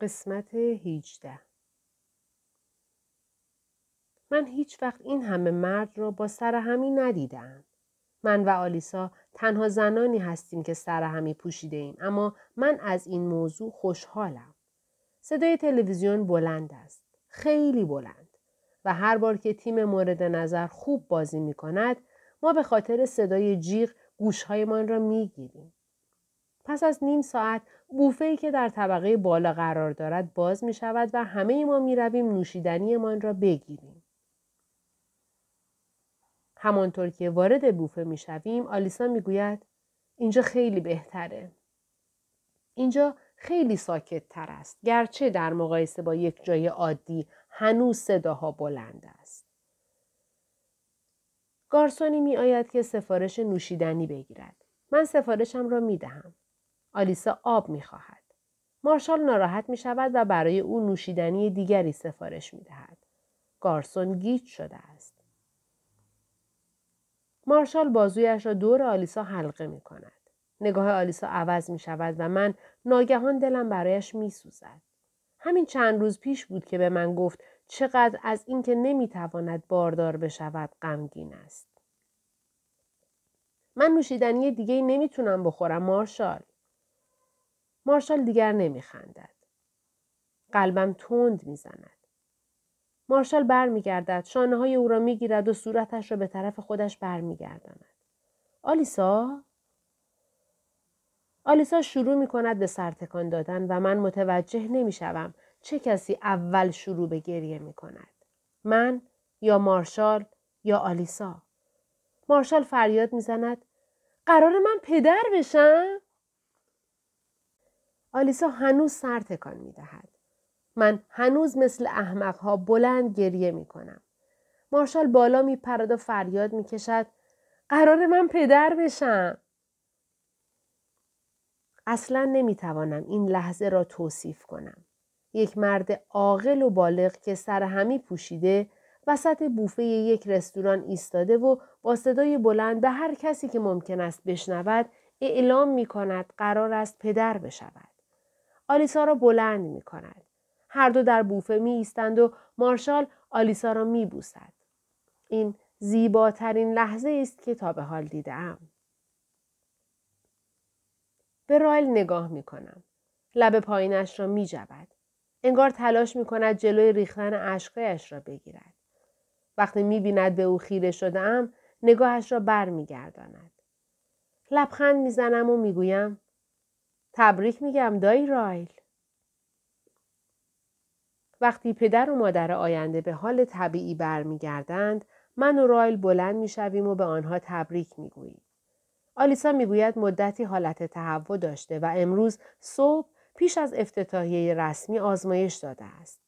قسمت 18 من هیچ وقت این همه مرد را با سر همی ندیدم. من و آلیسا تنها زنانی هستیم که سر همی پوشیده ایم اما من از این موضوع خوشحالم. صدای تلویزیون بلند است. خیلی بلند. و هر بار که تیم مورد نظر خوب بازی می کند ما به خاطر صدای جیغ گوشهایمان را می گیریم. پس از نیم ساعت بوفه که در طبقه بالا قرار دارد باز می شود و همه ما می رویم نوشیدنیمان را بگیریم. همانطور که وارد بوفه می شویم آلیسا می گوید اینجا خیلی بهتره. اینجا خیلی ساکت تر است. گرچه در مقایسه با یک جای عادی هنوز صداها بلند است. گارسونی می آید که سفارش نوشیدنی بگیرد. من سفارشم را می دهم. آلیسا آب می خواهد. مارشال ناراحت می شود و برای او نوشیدنی دیگری سفارش می دهد. گارسون گیج شده است. مارشال بازویش را دور آلیسا حلقه می کند. نگاه آلیسا عوض می شود و من ناگهان دلم برایش می سوزد. همین چند روز پیش بود که به من گفت چقدر از اینکه نمی‌تواند باردار بشود غمگین است. من نوشیدنی دیگه نمی‌تونم بخورم مارشال. مارشال دیگر نمیخندد. قلبم تند می‌زند. مارشال برمیگردد شانه های او را می‌گیرد و صورتش را به طرف خودش برمیگرداند. آلیسا آلیسا شروع می کند به سرتکان دادن و من متوجه نمی شوم چه کسی اول شروع به گریه می کند. من یا مارشال یا آلیسا. مارشال فریاد می‌زند قرار من پدر بشم؟ آلیسا هنوز سر تکان می دهد. من هنوز مثل احمقها بلند گریه می کنم. مارشال بالا می پرد و فریاد می کشد. قرار من پدر بشم. اصلا نمی توانم این لحظه را توصیف کنم. یک مرد عاقل و بالغ که سر همی پوشیده وسط بوفه یک رستوران ایستاده و با صدای بلند به هر کسی که ممکن است بشنود اعلام می کند قرار است پدر بشود. آلیسا را بلند می کند. هر دو در بوفه می ایستند و مارشال آلیسا را می بوسد. این زیباترین لحظه است که تا به حال دیدم. به رایل نگاه می کنم. لب پایینش را می جبد. انگار تلاش می کند جلوی ریختن اشکایش را بگیرد. وقتی می بیند به او خیره شده ام نگاهش را بر می گرداند. لبخند می زنم و می گویم تبریک میگم دایی رایل. وقتی پدر و مادر آینده به حال طبیعی برمیگردند من و رایل بلند می‌شویم و به آنها تبریک می‌گوییم. آلیسا می‌گوید مدتی حالت تهوع داشته و امروز صبح پیش از افتتاحیه رسمی آزمایش داده است.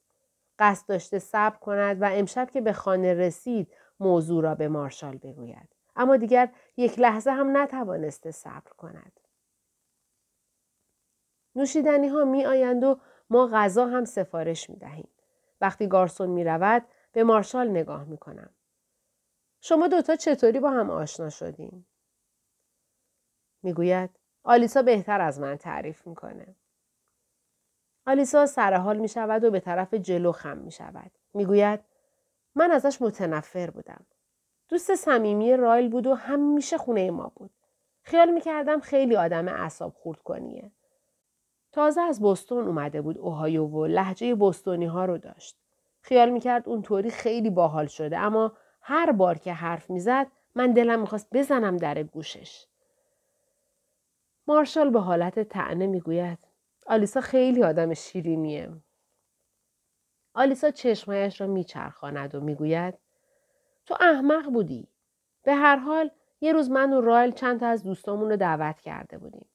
قصد داشته صبر کند و امشب که به خانه رسید موضوع را به مارشال بگوید. اما دیگر یک لحظه هم نتوانسته صبر کند. نوشیدنی ها می آیند و ما غذا هم سفارش می دهیم. وقتی گارسون می رود به مارشال نگاه می کنم. شما دوتا چطوری با هم آشنا شدین؟ می‌گوید آلیسا بهتر از من تعریف می‌کنه. آلیسا سرحال می شود و به طرف جلو خم می شود. می‌گوید من ازش متنفر بودم. دوست صمیمی رایل بود و همیشه خونه ما بود. خیال می کردم خیلی آدم اعصاب خورد کنیه. تازه از بستون اومده بود اوهایو و لحجه بستونی ها رو داشت. خیال می‌کرد اونطوری خیلی باحال شده اما هر بار که حرف می‌زد من دلم می‌خواست بزنم در گوشش. مارشال به حالت تعنه می‌گوید آلیسا خیلی آدم شیرینیه. آلیسا چشمایش را میچرخاند و می‌گوید تو احمق بودی. به هر حال یه روز من و رایل چند تا از دوستامون رو دعوت کرده بودیم.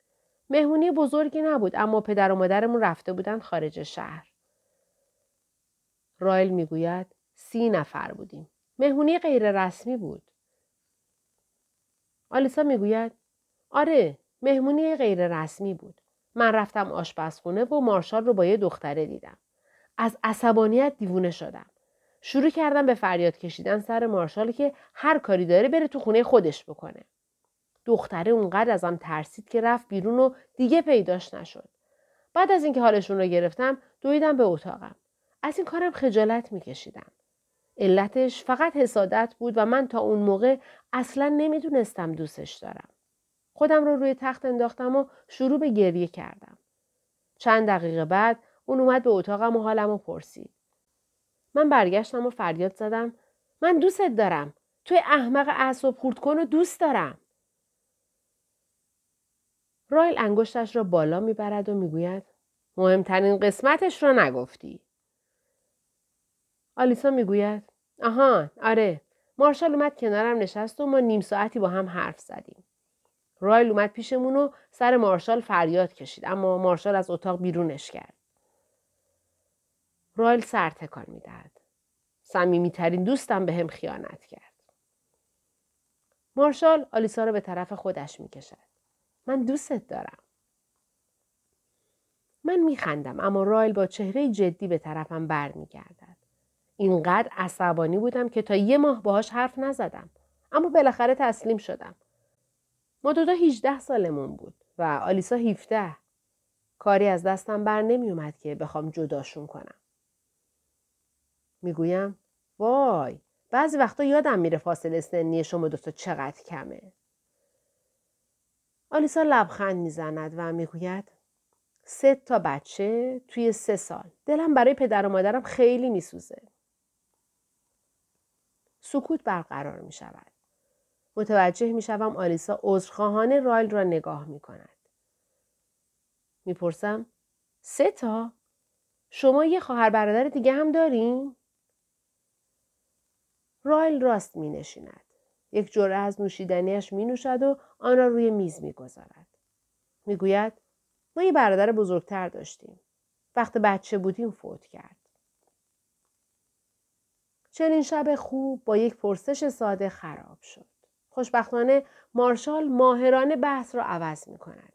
مهمونی بزرگی نبود اما پدر و مادرمون رفته بودن خارج شهر. رایل می‌گوید سی نفر بودیم. مهمونی غیر رسمی بود. آلیسا می‌گوید آره مهمونی غیر رسمی بود. من رفتم آشپزخونه و مارشال رو با یه دختره دیدم. از عصبانیت دیوونه شدم. شروع کردم به فریاد کشیدن سر مارشال که هر کاری داره بره تو خونه خودش بکنه. دختره اونقدر ازم ترسید که رفت بیرون و دیگه پیداش نشد. بعد از اینکه حالشون رو گرفتم دویدم به اتاقم. از این کارم خجالت میکشیدم. علتش فقط حسادت بود و من تا اون موقع اصلا نمی‌دونستم دوستش دارم. خودم رو روی تخت انداختم و شروع به گریه کردم. چند دقیقه بعد اون اومد به اتاقم و حالم رو پرسید. من برگشتم و فریاد زدم من دوستت دارم. توی احمق اعصاب خورد کن و دوست دارم. رایل انگشتش را بالا می‌برد و می‌گوید مهمترین قسمتش را نگفتی. آلیسا می‌گوید آهان آره مارشال اومد کنارم نشست و ما نیم ساعتی با هم حرف زدیم. رایل اومد پیشمون و سر مارشال فریاد کشید اما مارشال از اتاق بیرونش کرد. رایل سر تکان می‌دهد. صمیمیترین دوستم به هم خیانت کرد. مارشال آلیسا را به طرف خودش می‌کشد. من دوستت دارم. من میخندم اما رایل با چهره جدی به طرفم برمیگردد. اینقدر عصبانی بودم که تا یه ماه باهاش حرف نزدم. اما بالاخره تسلیم شدم. ما دوتا 18 سالمون بود و آلیسا 17. کاری از دستم بر نمی اومد که بخوام جداشون کنم. می‌گویم وای بعضی وقتا یادم میره فاصله سنی شما دوتا چقدر کمه. آلیسا لبخند می‌زند و می‌گوید سه تا بچه توی سه سال. دلم برای پدر و مادرم خیلی میسوزه. سکوت برقرار می شود. متوجه می شوم آلیسا عذرخواهانه رایل را نگاه می کند. می‌پرسم سه تا؟ شما یه خواهر برادر دیگه هم دارین؟ رایل راست می نشیند. یک جرعه از نوشیدنیش می نوشد و آن را روی میز می گذارد. می گوید ما یه برادر بزرگتر داشتیم. وقت بچه بودیم فوت کرد. چنین شب خوب با یک پرسش ساده خراب شد. خوشبختانه مارشال ماهرانه بحث را عوض می کند.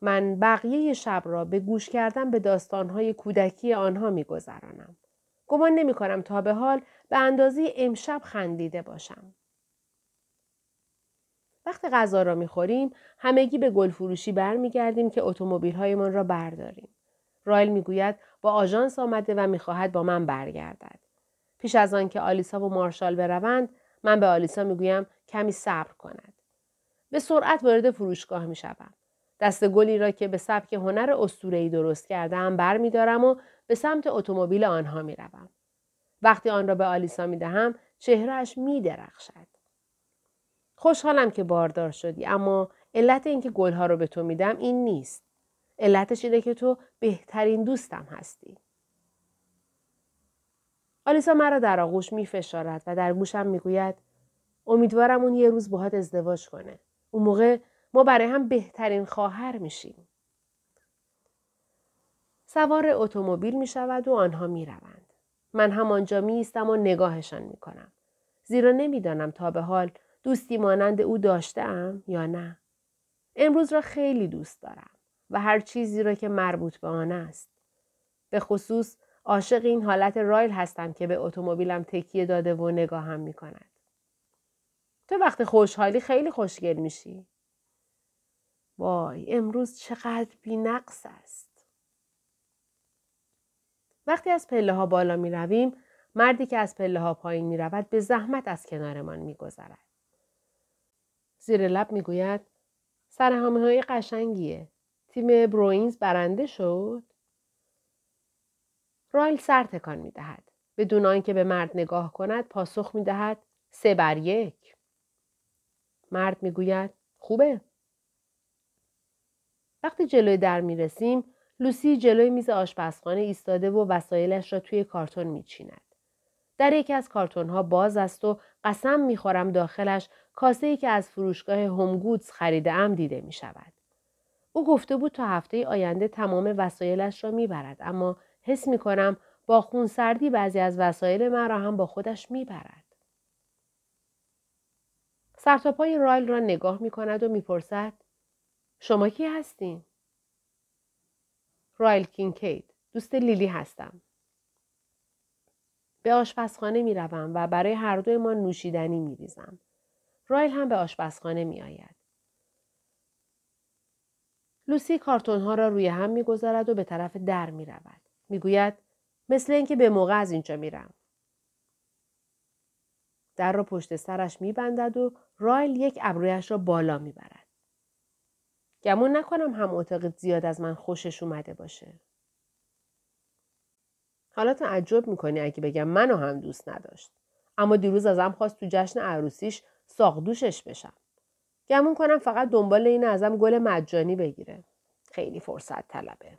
من بقیه شب را به گوش کردن به داستانهای کودکی آنها می گذرانم. گمان نمی کنم تا به حال به اندازه امشب خندیده باشم. وقتی غذا را می خوریم همگی به گل فروشی برمیگردیم که اتومبیل هایمان را برداریم. رایل می‌گوید با آژانس آمده و می‌خواهد با من برگردد. پیش از آن که آلیسا و مارشال بروند من به آلیسا می‌گویم کمی صبر کند. به سرعت وارد فروشگاه می‌شوم. دست گلی را که به سبک هنر ای درست کردم برمیدارم و به سمت اتومبیل آنها می‌روم. وقتی آن را به آلیسا می‌دهم چهرهش میدرخشد. خوشحالم که باردار شدی اما علت اینکه گلها رو به تو میدم این نیست. علتش اینه که تو بهترین دوستم هستی. آلیسا مرا در آغوش می فشارد و در گوشم می گوید امیدوارم اون یه روز باهات ازدواج کنه. اون موقع ما برای هم بهترین خواهر میشیم. سوار اتومبیل می شود و آنها می روند. من همانجا می ایستم و نگاهشان می کنم. زیرا نمی‌دانم تا به حال دوستی مانند او داشته یا نه. امروز را خیلی دوست دارم. و هر چیزی را که مربوط به آن است. به خصوص عاشق این حالت رایل هستم که به اتومبیلم تکیه داده و نگاهم می کند. تو وقت خوشحالی خیلی خوشگل میشی. وای امروز چقدر بینقص است. وقتی از پله ها بالا می رویم مردی که از پله ها پایین می رود به زحمت از کنارمان می گذرد. زیر لب می گوید سرهامه های قشنگیه. تیم بروینز برنده شد؟ رایل سر تکان می دهد. بدون آنکه به مرد نگاه کند پاسخ می دهد سه بر یک. مرد می گوید خوبه. وقتی جلوی در می رسیم لوسی جلوی میز آشپزخانه ایستاده و وسایلش را توی کارتون می چیند. در یکی از کارتون ها باز است و قسم می خورم داخلش کاسه ای که از فروشگاه هومگودز خریده ام دیده می شود. او گفته بود تا هفته آینده تمام وسایلش را می‌برد اما حس می کنم با خونسردی بعضی از وسایل من را هم با خودش می‌برد. سرتاپای رایل را نگاه می کند و می‌پرسد شما کی هستین؟ رایل کینکید دوست لیلی هستم. به آشپزخانه می روم و برای هر دوی ما نوشیدنی می ریزم. رایل هم به آشپزخانه می آید. لوسی کارتون ها را روی هم می‌گذارد و به طرف در می رود. می گوید مثل اینکه به موقع از اینجا میرم. در را پشت سرش میبندد و رایل یک ابرویش را بالا می‌برد. گمون نکنم هم معتقد زیاد از من خوشش اومده باشه. حالا تعجب می‌کنی اگه بگم منو هم دوست نداشت. اما دیروز ازم خواست تو جشن عروسیش ساقدوشش بشم. گمون کنم فقط دنبال این ازم گل مجانی بگیره. خیلی فرصت طلبه.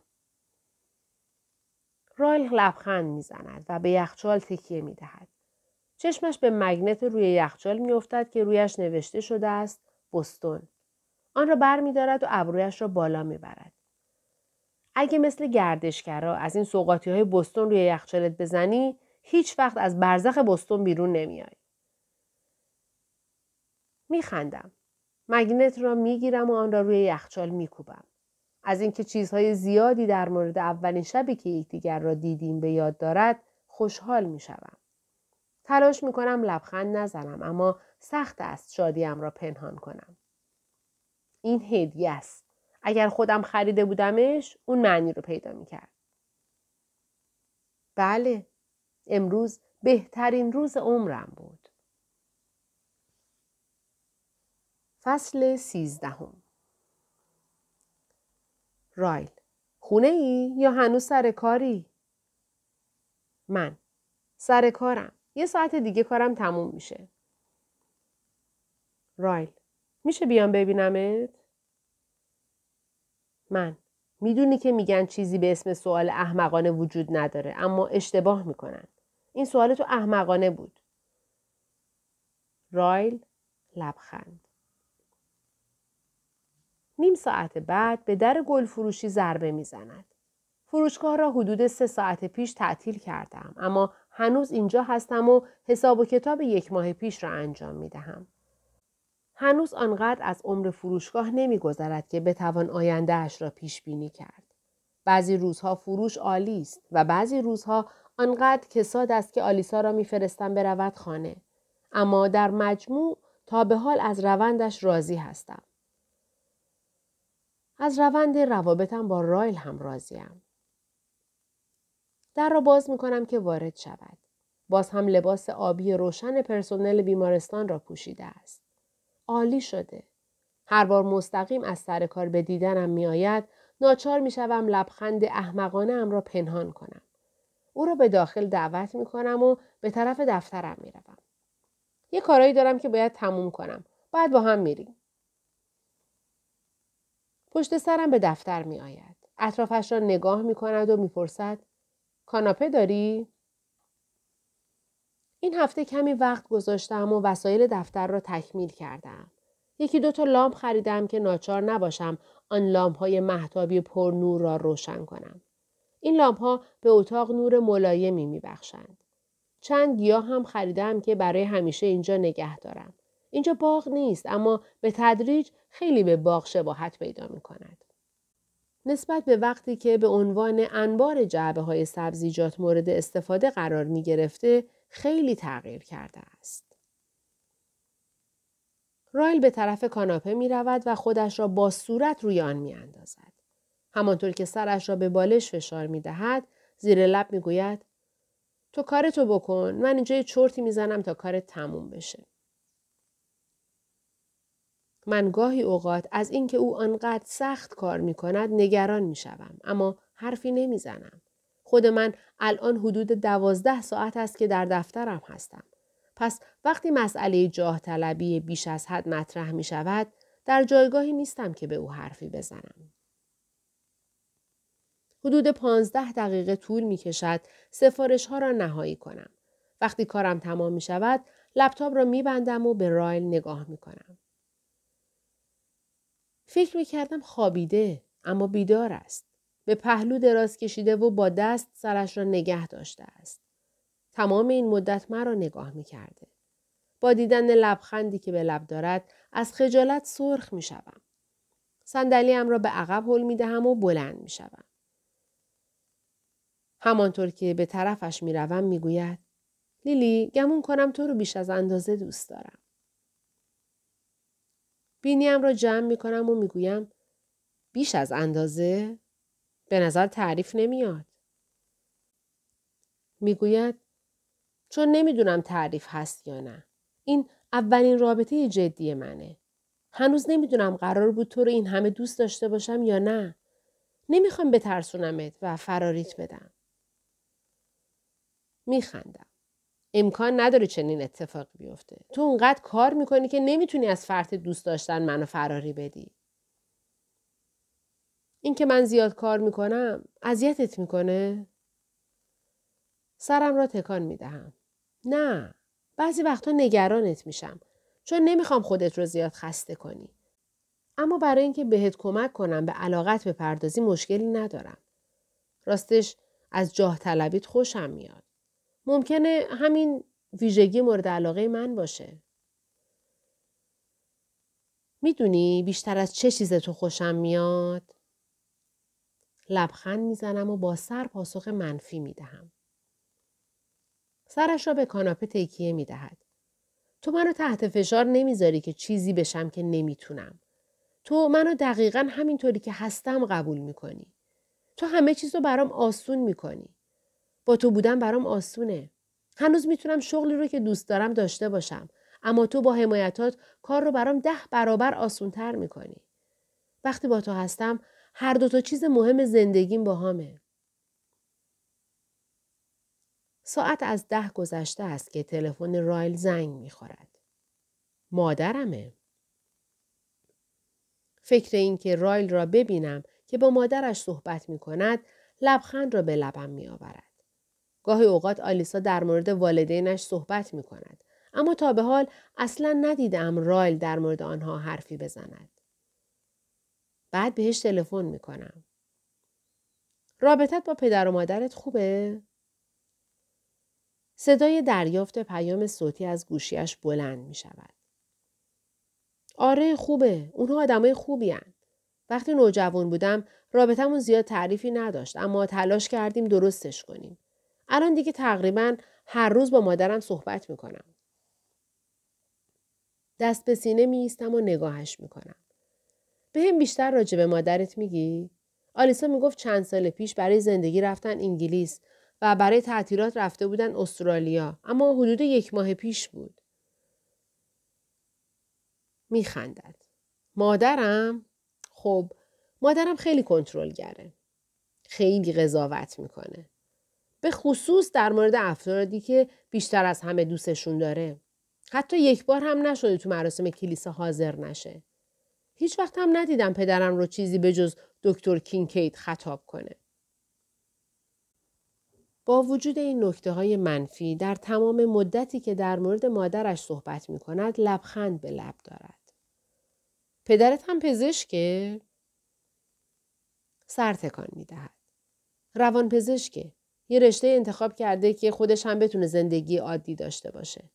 رایل لبخند می‌زند و به یخچال تکیه می‌دهد. چشمش به مگنت روی یخچال میافتد که رویش نوشته شده است بستون. آن را بر می دارد و ابرویش را بالا می برد. اگه مثل گردشگرا از این سوقاتی های بستون روی یخچالت بزنی هیچ وقت از برزخ بستون بیرون نمیای. میخندم. مگنت را می‌گیرم و آن را روی یخچال میکوبم. از اینکه چیزهای زیادی در مورد اولین شبی که یکدیگر را دیدیم به یاد دارد خوشحال می‌شوم. تلاش می‌کنم لبخند نزنم اما سخت است شادیم را پنهان کنم. این هدیه است. اگر خودم خریده بودمش اون معنی رو پیدا می‌کرد. بله امروز بهترین روز عمرم بود. فصل سیزدهم رایل خونه ای یا هنوز سر کاری؟ من سر کارم. یه ساعت دیگه کارم تموم میشه. رایل میشه بیام ببینمت؟ من می‌دونی که میگن چیزی به اسم سوال احمقانه وجود نداره اما اشتباه می‌کنن. این سوال تو احمقانه بود. رایل لبخند. نیم ساعت بعد به در گل فروشی ضربه می‌زند. فروشگاه را حدود سه ساعت پیش تعطیل کردم اما هنوز اینجا هستم و حساب و کتاب یک ماه پیش را انجام می دهم. هنوز آنقدر از عمر فروشگاه نمیگذرد که بتوان آیندهاش را پیش بینی کرد. بعضی روزها فروش عالی است و بعضی روزها آنقدر کساد است که آلیسا را میفرستم برود خانه. اما در مجموع تا به حال از روندش راضی هستم. از روند روابطم با رایل هم راضیم. در را باز می کنم که وارد شود. باز هم لباس آبی روشن پرسنل بیمارستان را پوشیده است. عالی شده. هر بار مستقیم از سر کار به دیدنم می آید، ناچار می شوم لبخند احمقانه ام را پنهان کنم. او را به داخل دعوت می کنم و به طرف دفترم می روم. یه کارایی دارم که باید تموم کنم. بعد با هم میریم. پشت سرم به دفتر می آید. اطرافش را نگاه می کند و می‌پرسد کاناپه داری؟ این هفته کمی وقت گذاشتم و وسایل دفتر را تکمیل کردم. یکی دو تا لامپ خریدم که ناچار نباشم آن لامپ های محتابی پر نور را روشن کنم. این لامپ ها به اتاق نور ملایمی می بخشند. چند گیاه هم خریدم که برای همیشه اینجا نگه دارم. اینجا باغ نیست اما به تدریج خیلی به باغ شباهت پیدا می کند. نسبت به وقتی که به عنوان انبار جعبه های سبزیجات مورد استفاده قرار می گرفته خیلی تغییر کرده است. رایل به طرف کاناپه می رود و خودش را با صورت روی آن می اندازد. همانطور که سرش را به بالش فشار می دهد زیر لب می گوید تو کارتو بکن من اینجا یه چرتی می‌زنم تا کارت تموم بشه. من گاهی اوقات از اینکه او آنقدر سخت کار می کند نگران می شوم. اما حرفی نمی زنم. خود من الان حدود دوازده ساعت است که در دفترم هستم. پس وقتی مسئله جاه طلبی بیش از حد مطرح می شود در جایگاهی نیستم که به او حرفی بزنم. حدود پانزده دقیقه طول می کشد سفارش ها را نهایی کنم. وقتی کارم تمام می شود لپتاپ را می بندم و به رایل نگاه می کنم. فکر می کردم خوابیده اما بیدار است. به پهلو دراز کشیده و با دست سرش را نگه داشته است. تمام این مدت مرا نگاه می کرده. با دیدن لبخندی که به لب دارد از خجالت سرخ می شوم. صندلیام را به عقب هل می دهم و بلند می شوم. همانطور که به طرفش می روم می گوید لیلی گمون کنم تو رو بیش از اندازه دوست دارم. بینیم را جمع می کنم و می گویم بیش از اندازه؟ به نظر تعریف نمیاد. می‌گوید چون نمی‌دونم تعریف هست یا نه. این اولین رابطه جدی منه. هنوز نمی‌دونم قرار بود تو رو این همه دوست داشته باشم یا نه. نمی‌خوام بترسونمت و فراریت بدم. میخندم. امکان نداره چنین اتفاقی بیفته. تو اونقدر کار می‌کنی که نمی‌تونی از فرط دوست داشتن منو فراری بدی. این که من زیاد کار می‌کنم اذیتت می‌کنه؟ سرم را تکان می‌دهم. نه. بعضی وقتا نگرانت میشم. چون نمی‌خوام خودت رو زیاد خسته کنی. اما برای اینکه بهت کمک کنم به علاقت پردازی مشکلی ندارم. راستش از جاه طلبیت خوشم میاد. ممکنه همین ویژگی مورد علاقه من باشه. می‌دونی بیشتر از چه چیز تو خوشم میاد؟ لبخند می‌زنم و با سر پاسخ منفی می‌دهم. سرش را به کاناپه تکیه می‌دهد. تو منو تحت فشار نمی‌ذاری که چیزی بشم که نمی‌تونم. تو منو دقیقا همینطوری که هستم قبول می‌کنی. تو همه چیز رو برام آسون می‌کنی. با تو بودن برام آسونه. هنوز می‌تونم شغلی رو که دوست دارم داشته باشم. اما تو با حمایتات کار رو برام ده برابر آسونتر می‌کنی. وقتی با تو هستم هر دو تا چیز مهم زندگیم با همه. ساعت از ده گذشته است که تلفن رایل زنگ می‌خورد. مادرمه. فکر این که رایل را ببینم که با مادرش صحبت می کند لبخند را به لبم می آورد. گاهی اوقات آلیسا در مورد والدینش صحبت می کند. اما تا به حال اصلا ندیدم رایل در مورد آنها حرفی بزند. بعد بهش تلفن می کنم. رابطت با پدر و مادرت خوبه؟ صدای دریافت پیام صوتی از گوشیش بلند می شود. آره خوبه. اونها آدمای خوبی هن. وقتی نوجوان بودم رابطمون زیاد تعریفی نداشت اما تلاش کردیم درستش کنیم. الان دیگه تقریبا هر روز با مادرم صحبت می‌کنم. دست به سینه می و نگاهش می‌کنم. به هم بیشتر راجع به مادرت میگی؟ آلیسا می‌گفت چند سال پیش برای زندگی رفتن انگلیس و برای تعطیلات رفته بودن استرالیا اما حدود یک ماه پیش بود. میخندد. مادرم؟ خب مادرم خیلی کنترلگره. خیلی قضاوت می‌کنه. به خصوص در مورد افرادی که بیشتر از همه دوستشون داره. حتی یک بار هم نشده تو مراسم کلیسا حاضر نشه. هیچ وقت هم ندیدم پدرم رو چیزی به جز دکتر کینکید خطاب کنه. با وجود این نکته های منفی در تمام مدتی که در مورد مادرش صحبت می کند لبخند به لب دارد. پدرت هم پزشکه؟ سر تکان می دهد. روان پزشکه. یه رشته انتخاب کرده که خودش هم بتونه زندگی عادی داشته باشه.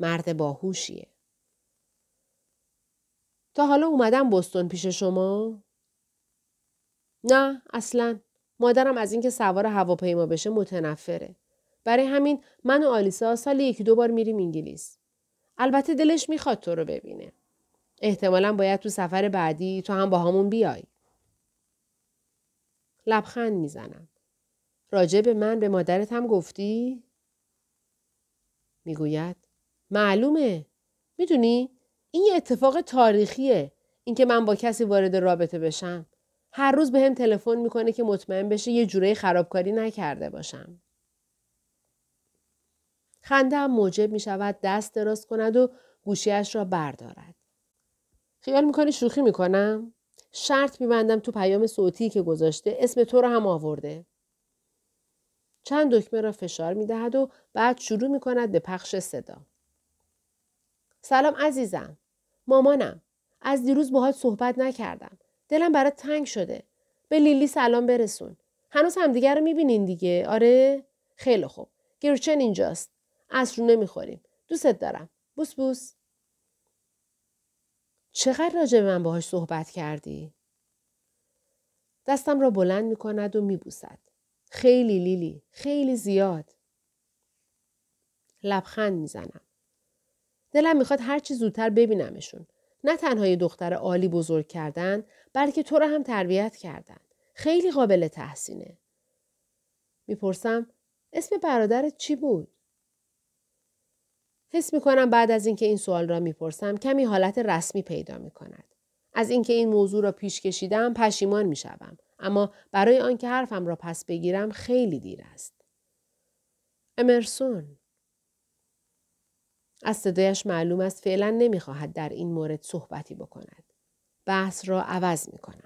مرد باهوشیه. تا حالا اومدم بستون پیش شما؟ نه اصلا. مادرم از اینکه سوار هواپیما بشه متنفره. برای همین من و آلیسا سال یکی دو بار میریم انگلیس. البته دلش می‌خواد تو رو ببینه. احتمالا باید تو سفر بعدی تو هم با همون بیای. لبخند می‌زنم. راجع به من به مادرت هم گفتی؟ می‌گوید معلومه. می‌دونی این یه اتفاق تاریخیه. اینکه من با کسی وارد رابطه بشم. هر روز به هم تلفن می‌کنه که مطمئن بشه یه جوره خرابکاری نکرده باشم. خنده هم موجب می شود دست دراز کند و گوشیش را بردارد. خیال می‌کنی شوخی می‌کنم؟ شرط میبندم تو پیام صوتی که گذاشته اسم تو رو هم آورده. چند دکمه را فشار می‌دهد و بعد شروع می‌کند به پخش صدا. سلام عزیزم. مامانم. از دیروز باهات صحبت نکردم. دلم برات تنگ شده. به لیلی سلام برسون. هنوز همدیگه رو می‌بینین دیگه. آره؟ خیلی خوب. گرچن اینجاست. رو نمی‌خوریم. دوستت دارم. بوس بوس. چقدر راجع به من باهاش صحبت کردی؟ دستم را بلند می کند و می بوسد. خیلی لیلی. خیلی زیاد. لبخند می‌زنم. دلم می‌خواد هرچی زودتر ببینمشون. نه تنها یه دختر عالی بزرگ کردن بلکه تو را هم تربیت کردن. خیلی قابل تحسینه. می‌پرسم اسم برادرت چی بود؟ حس می کنم بعد از اینکه این سوال را می‌پرسم کمی حالت رسمی پیدا می کند. از اینکه این موضوع را پیش کشیدم پشیمان می شوم. اما برای آنکه حرفم را پس بگیرم خیلی دیر است. امرسون از صدایش معلوم است فعلا نمی‌خواهد در این مورد صحبتی بکند. بحث را عوض می کنم.